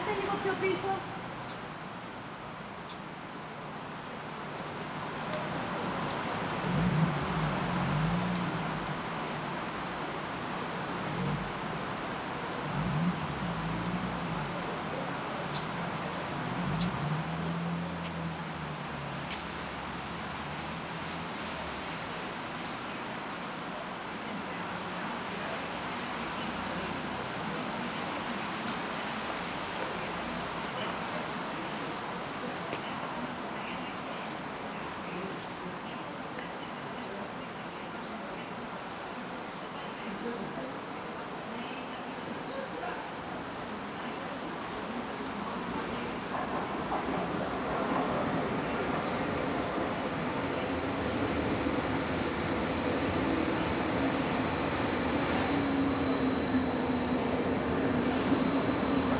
Aspetta, proprio il piso.